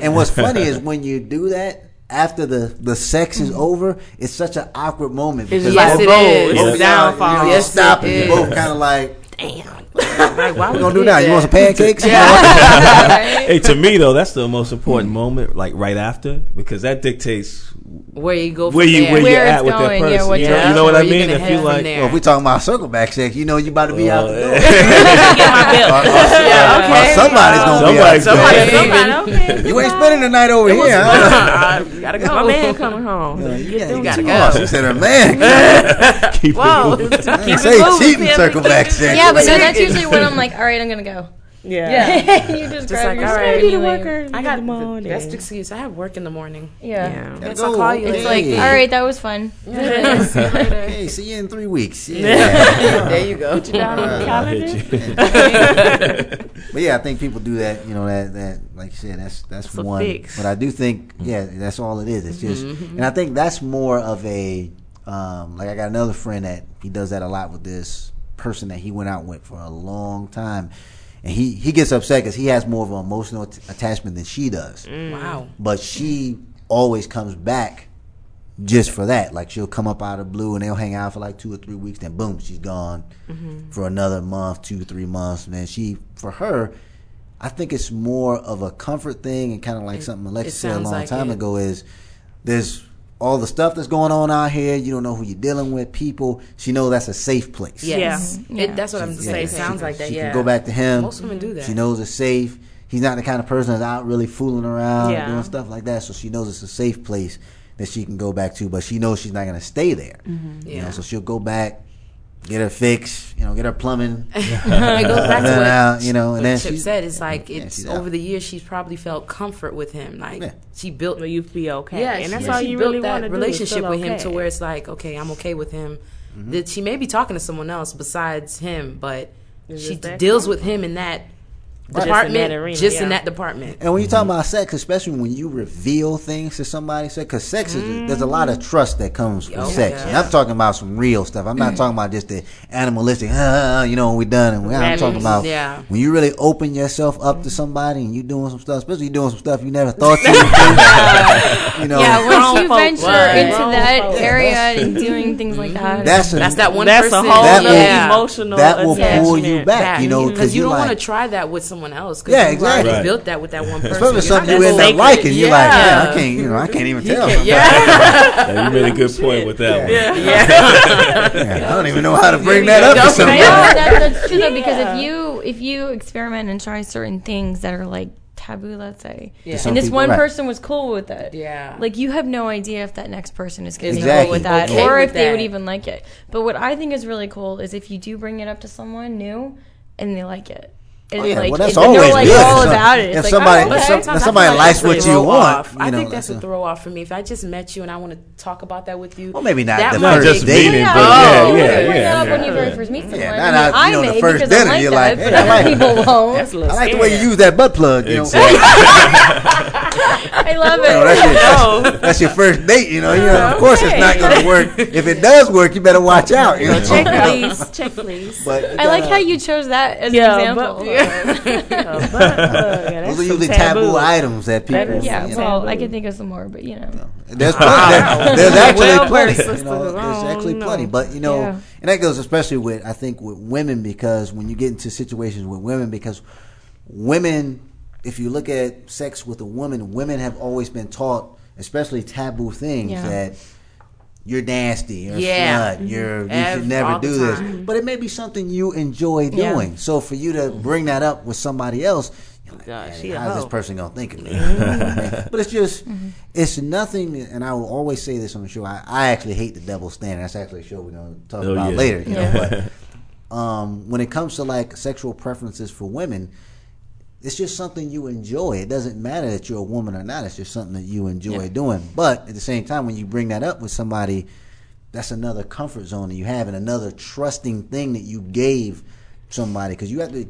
And what's funny is when you do that. After the, the sex is hmm. over, it's such an awkward moment because yes, both- it both is. y'all, It's downfall. You know, Yes, stop it you both kind of like, Damn. like, why we we gonna do did now? You want some pancakes? hey, to me though, that's the most important hmm. moment, like right after, because that dictates Where you go from where you there. where, Where you're at with that going, yeah, person. what you, know, you know what I doing, where you mean? If you like. Well, if we talking about circle back sex, you know you about to be out the door. Uh, get my bill. Or- or- Yeah, or okay. somebody's gonna Somebody's be out. gonna- the. Somebody- Somebody, okay. You ain't spending the night over here. Huh? I gotta go. My man coming home. Yeah, You you gotta go. She said her man. keep it Whoa. moving. Say moving, cheating Pam. circleback sex. Yeah, but no, that's usually when I'm like, all right, I'm gonna go. Yeah. you just, Just grab like, your all stuff right, and you you the leave. I got the morning. That's the excuse. I have work in the morning. Yeah. Yeah. Gotta I'll call you. Okay. It's like, All right, that was fun. Hey, see you in three weeks. Yeah. there you go. I'll hit you. but yeah, I think people do that. You know that that like you said, that's that's It's a one. fix. But I do think yeah, that's all it is. It's just, Mm-hmm. and I think that's more of a um, like I got another friend that he does that a lot with this person that he went out with for a long time. And he, he gets upset because he has more of an emotional t- attachment than she does. Wow. but she always comes back just for that. Like she'll come up out of blue and they'll hang out for like two or three weeks, then boom, she's gone for another month, two, three months. And then she, for her, I think it's more of a comfort thing and kind of like something Alexa said a long like time it. ago is there's all the stuff that's going on out here. You don't know who you're dealing with. People, she knows that's a safe place. Yes. Yeah. It, that's what I'm Yeah, saying. It she- sounds like that. She yeah. can go back to him. Most women do that. She knows it's safe. He's not the kind of person that's out really fooling around Yeah. and doing stuff like that. So she knows it's a safe place that she can go back to. But she knows she's not going to stay there. Mm-hmm. You know, Yeah. so she'll go back, get her fixed, You know, get her plumbing. it goes back And then to out, what, you know, and then Chip said. It's like yeah, it's she's out. over the years she's probably felt comfort with him. Like Yeah. she built, Where you feel okay. yeah, and that's she, all she you really want to do. is relationship feel with him okay. to where it's like, okay, I'm okay with him. Mm-hmm. That she may be talking to someone else besides him, but It's she just that deals with him in that in that department, arena, just in yeah. that department. And when you talk about sex, especially when you reveal things to somebody, because sex is there's a lot of trust that comes with Oh, sex. yeah. And I'm talking about some real stuff. I'm not talking about just the animalistic, uh, you know, when we done. And we, I'm talking about Yeah. when you really open yourself up to somebody and you doing some stuff, especially you doing some stuff you never thought you would do. you know, Yeah, once you venture Right. into Grown that folk. area and doing things like that, that's a, That's that one that's a person. whole That other will- yeah. emotional that will pull you attachment. back, you know, because because you you don't like, want to try that with someone else. 'cause Yeah, you've already exactly. Right. built that with that one person. especially You're something not you end up liking. You're like, Yeah. yeah, I can't, you know, I can't even tell. sometimes. Yeah. Yeah, you made a good point with that one. Yeah, I don't even know how to bring that up to I know somebody. that, that's true though because if you if you experiment and try certain things that are like taboo, let's say, Yeah. And this people- one right. person was cool with it, Yeah. like you have no idea if that next person is going to be Exactly. cool with that Okay or with if they would even like it. But what I think is really cool is if you do bring it up to someone new and they like it. And Oh, yeah, like, well, that's if they're always like good. all about it. It's if like, somebody- oh, if some- Sometimes I somebody feel likes that's what you throw want, off. you I think that's that's a a- throw off for me. If I just met you and I want to talk about that with you, Well, maybe not that the might first just be- date. meeting, Yeah, but oh, yeah, yeah, yeah, that up when you very first meet someone. Yeah, I, not mean, I you know, the first because dinner, I like you're like, but hey, I other like- people won't. That's a little I like the way you use that butt plug. You know, Exactly. I love You know, that's, it. Oh, your, that's your first date. You know, you know of course it's not going to work. If it does work, you better watch out. You know? Check please, check please. But you I uh, like how you chose that as Yeah, an example. but- Yeah, butt plug. Yeah, Those are usually taboo. taboo. items that people. That is- Yeah, you know, well. I can think of some more, but you know. There's plenty. there- there's actually Well, plenty. You know, there's actually no. plenty. But you know, Yeah. and that goes especially with I think with women because when you get into situations with women because women, if you look at sex with a woman, women have always been taught, especially taboo things Yeah. that. You're nasty. You're Yeah. a slut. Mm-hmm. You're you Ev- should never do this. But it may be something you enjoy Yeah. doing. So for you to mm-hmm. bring that up with somebody else, you're like, God, "Man, she a how's this person gonna think of me? Mm-hmm. but it's just, it's nothing. And I will always say this on the show. I, I actually hate the double standard. That's actually a show we're gonna talk Oh, about yeah. later. You Yeah. know, but um, when it comes to like sexual preferences for women. It's just something you enjoy. It doesn't matter that you're a woman or not. It's just something that you enjoy Yeah. doing. But at the same time, when you bring that up with somebody, that's another comfort zone that you have and another trusting thing that you gave somebody because you have to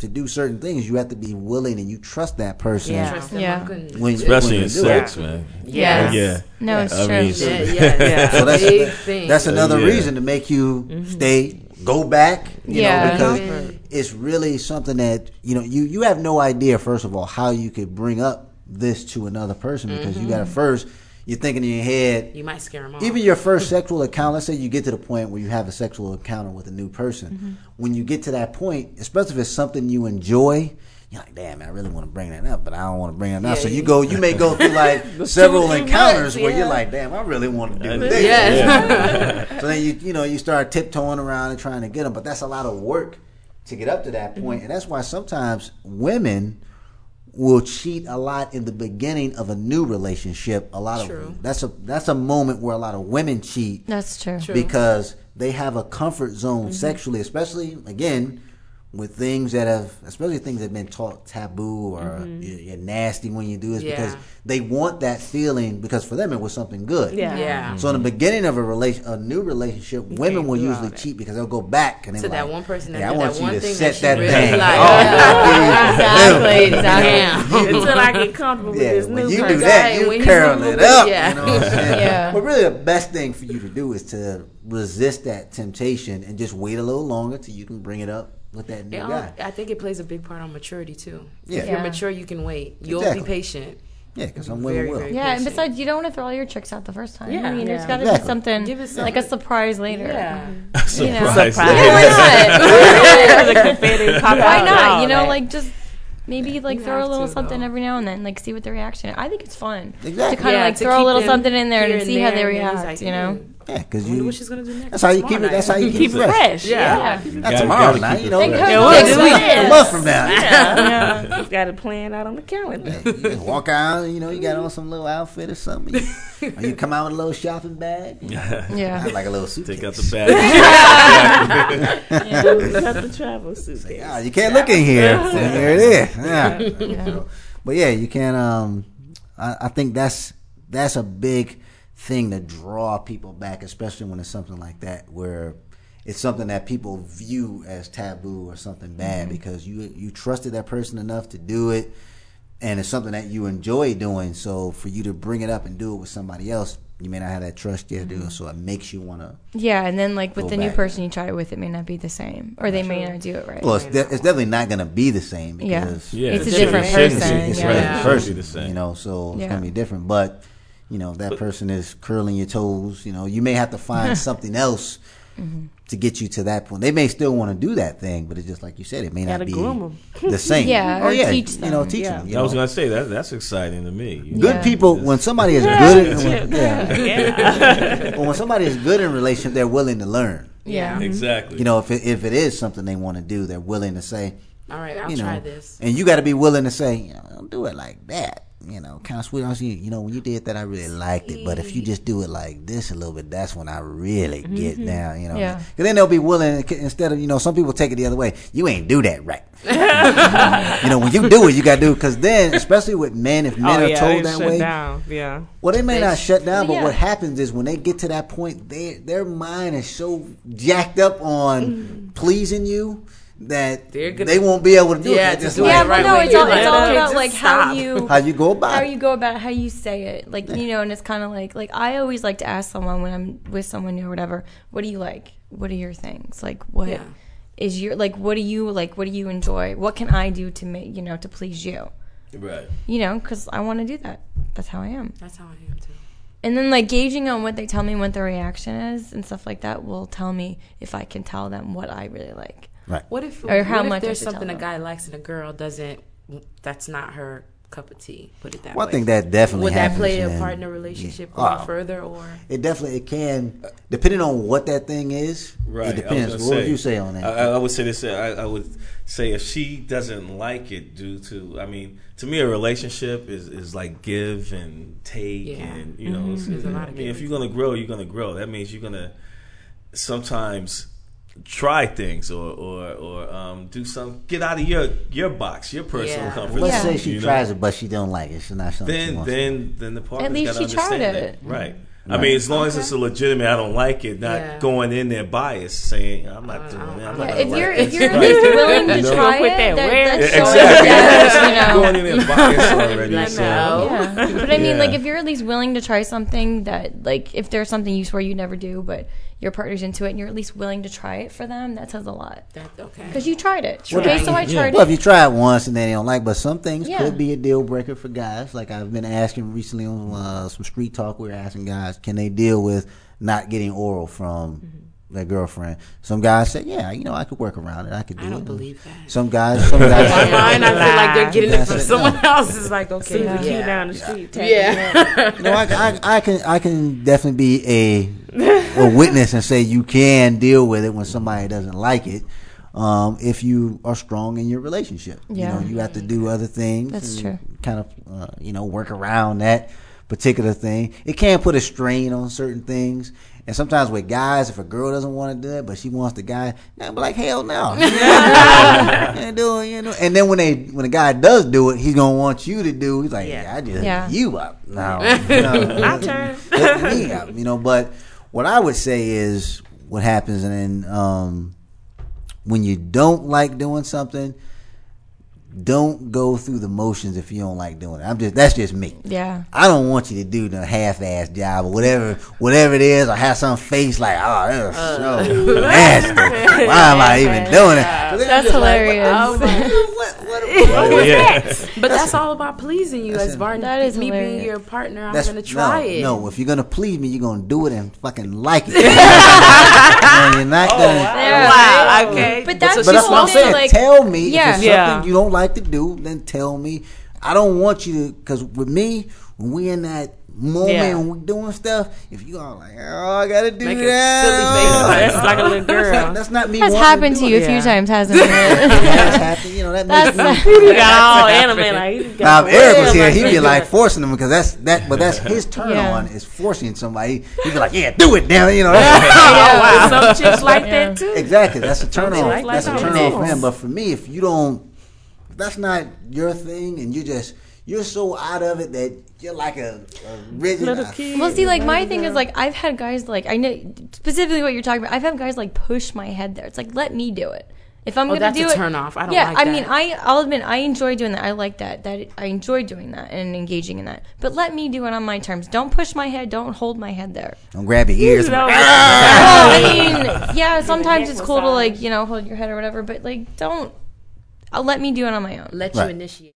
to do certain things you have to be willing and you trust that person Yeah. Trust Yeah. When, Especially when in sex, it. man. Yes. Oh, yeah. No, it's I true. mean, Yeah, yeah, yeah. So that's that's another Yeah. reason to make you mm-hmm. stay, go back. You Yeah. know, because it's really something that you know you you have no idea. First of all, how you could bring up this to another person because you got to mm-hmm. first you're thinking in your head You might scare them off. even your first sexual encounter let's say you get to the point where you have a sexual encounter with a new person mm-hmm. when you get to that point especially if it's something you enjoy you're like damn man, i really want to bring that up but i don't want to bring it up so Yeah, you you- go you may go through like several too encounters much, where you're like damn i really want to do Yeah. this Yes. so then you you know you start tiptoeing around and trying to get them, but that's a lot of work to get up to that Mm-hmm. point, and that's why sometimes women will cheat a lot in the beginning of a new relationship. A lot True. of that's a that's a moment where a lot of women cheat That's true. True. because they have a comfort zone Mm-hmm. sexually, especially again with things that have, especially things that have been taught taboo or you're, you're nasty when you do this because Mm-hmm. They want that feeling because for them it was something good. Yeah. Yeah. So in the beginning of a relation, a new relationship, women will usually cheat because they'll go back and To they're that like, one person that "Hey, I want that you one to thing set that she that really thing. liked. Oh, Exactly, exactly. Damn. Until I get comfortable with this when new you do that, Right, you when you curl move it it, up. yeah. You know what I'm saying? Yeah. But really, the best thing for you to do is to resist that temptation and just wait a little longer till you can bring it up with that new all- guy. I think it plays a big part on maturity too. Yeah. If you're Yeah. mature, you can wait. You'll Exactly. be patient. Yeah, because some Very, women will. very- Yeah, and besides, you don't want to throw all your tricks out the first time. Yeah. I mean, there's Yeah. got to Exactly. be something Give it like a surprise later. Yeah. You know. Surprise. Surprise. Yeah, why not? the confetti pop Why not? You know, like just maybe like You throw a little to, something though. every now and then, like see what the reaction. I think it's fun Exactly. to kind of Yeah, like throw a little something in there here and see how they there, and then he's react. You know. "Hmm, Yeah, because you. what she's gonna do next. That's how you keep it. That's how you keep keep it it fresh. fresh. Yeah. Yeah. Not Gotta- tomorrow gotta night, you know. fresh. Because Yeah, next next week. week, a month from now. Yeah. Just got to plan out on the calendar. You walk out, you know, you got on some little outfit or something. You, or you come out with a little shopping bag. Yeah. Like a little suitcase. Take out the bag. Got the travel suitcase. Yeah, you can't look in here. And there it is. Yeah. Yeah. But yeah, you can. Um, I, I think that's that's a big thing to draw people back, especially when it's something like that, where it's something that people view as taboo or something bad mm-hmm. because you you trusted that person enough to do it, and it's something that you enjoy doing. So for you to bring it up and do it with somebody else, you may not have that trust yet to do it. So it makes you want to. Yeah, and then like with Go the new person you try it with, it may not be the same, or they may not do it right. Well, it's, de- it's definitely not going to be the same because Yeah, It's a different shouldn't- shouldn't person, be. it's yeah. a Yeah. different Shouldn't person, be the same. you know. So it's gonna be different. But you know, that person is curling your toes. You know, you may have to find something else Mm-hmm. to get you to that point. They may still want to do that thing, but it's just like you said, it may not be the same. Yeah, oh or yeah, teach you know, them. teach Yeah. them. You I was gonna say that that's exciting to me. Good Yeah. people, when somebody is good, at, when, yeah, Yeah. when somebody is good in relationship, they're willing to learn. yeah. Exactly. You know, if it, if it is something they want to do, they're willing to say, All right, I'll you know, try this. and you got to be willing to say, you know, don't do it like that. You know, kind of sweet on you. You know, when you did that, I really liked it. But if you just do it like this a little bit, that's when I really get mm-hmm. down. You know, Yeah. because then they'll be willing instead of you know, some people take it the other way. You ain't do that right. you know, when you do it, you got to do because then, especially with men, if men oh, are yeah, told that shut way, down. Yeah. well, they may They not sh- shut down, but Yeah. what happens is when they get to that point, they their mind is so jacked up on mm-hmm. pleasing you that They're gonna- they won't be able to do Yeah, it. to They're just do like, Yeah, it but right no, when it's all, it's all about Just like how you how you go about how it. you go about how you say it like you know and it's kind of like like i always like to ask someone when i'm with someone new or whatever what do you like what are your things like what is Yeah. your like what do you like what do you enjoy what can i do to make you know to please you right. you know because i want to do that that's how i am That's how I am too. and then like gauging on what they tell me what their reaction is and stuff like that will tell me if i can tell them what i really like What if, Or how if much there's something a them. guy likes and a girl doesn't? That's not her cup of tea. Put it that Well, I think that definitely would that happens play a part in a relationship Yeah. going Oh. further or? It definitely it can, depending on what that thing is. Right. It depends. What gonna would you say on that? I, I would say this. I, I would say if she doesn't like it due to, I mean, to me, a relationship is, is like give and take, Yeah. and you know, mm-hmm. it's- There's a lot I mean, if you're gonna grow, you're gonna grow. That means you're gonna sometimes try things or or or um, do some get out of your your box, your personal Yeah. comfort. Let's Yeah. say she you know? tries it, but she don't like it. It's not something then wants. then then the partner's least gotta she tried it. that. Right. I mean, as long as it's a legitimate, I don't like it. Not Yeah. going in there biased, saying I'm not Uh, doing I it. I'm I not gonna if you're it. if you're at Right. least willing to You know? try Put it, that that, where? that's Yeah, exactly. yes, you know. going in there biased already. Like, so. Yeah, but I mean, Yeah. like if you're at least willing to try something that, like, if there's something you swear you never do, but your partner's into it and you're at least willing to try it for them, that says a lot. That, okay. Because you tried it. Well, okay, so I tried Well, if it. you try it once and then they don't like, but some things Yeah. could be a deal breaker for guys. Like I've been asking recently on uh, some street talk, we were asking guys, can they deal with not getting oral from their girlfriend? Some guys said, yeah, you know, I could work around it. I could do I it. don't believe that. Some guys, some guys. In my mind, I feel like they're getting it from That's it. someone else. It's like, okay, See the yeah. cue down the street. tapping Yeah. No, I, I, I can I can definitely be a a witness and say you can deal with it when somebody doesn't like it. Um, if you are strong in your relationship, Yeah. you know you have to do other things. That's true. Kind of uh, you know work around that particular thing. It can put a strain on certain things. And sometimes with guys, if a girl doesn't want to do it, but she wants the guy, nah, but like hell no, Can't do it, you know. And then when they when a guy does do it, he's gonna want you to do. He's like, Yeah. yeah, I just Yeah. you up. No, no, My turn. me up, you know. But what I would say is what happens, and then um, when you don't like doing something, don't go through the motions if you don't like doing it. I'm just that's just me. Yeah. I don't want you to do the half-ass job or whatever, whatever it is, or have some face like, oh, that's Uh. so nasty. Why am I even doing it? That's hilarious. What, what, what, yeah. But that's all about pleasing you as far That is me being your partner. I'm That's gonna try no, it. No, if you're gonna please me, you're gonna do it and fucking like it. No, you're not oh, gonna. Yeah. Wow. Okay. But that's But that's what I'm saying. like- tell me Yeah. if it's Yeah. something you don't like to do. Then tell me. I don't want you to, because with me, when we in that moment Yeah. when we doing stuff, if you are like, oh, I gotta do Make a that. silly face oh, like- That's like a little girl. not, that's not me. That's happened to do you it. a few Yeah. times, hasn't it? That's happened. You know that makes That's me. You got all anime like. you Now, if Eric was here, he'd be like- like forcing them because that's that. But that's his turn Yeah. on is forcing somebody. He'd be like, "Yeah, do it, damn you know. Oh, wow. Some chicks like Yeah. that too. exactly, that's a turn on. That's a turn on for him. But for me, if you don't, that's not your thing, and you just you're so out of it that you're like a, a rigid. Little kid. Well, see, like my thing is like I've had guys like I know specifically what you're talking about. I've had guys like push my head there. It's like let me do it. If I'm Oh, gonna that's do a it, turn off. I don't yeah, like I mean, I I'll admit I enjoy doing that. I like that. That I enjoy doing that and engaging in that. But let me do it on my terms. Don't push my head. Don't hold my head there. Don't grab your ears. No, well, I mean, yeah, sometimes it's cool to like you know hold your head or whatever. But like, don't. I'll let me do it on my own. Let Right. you initiate.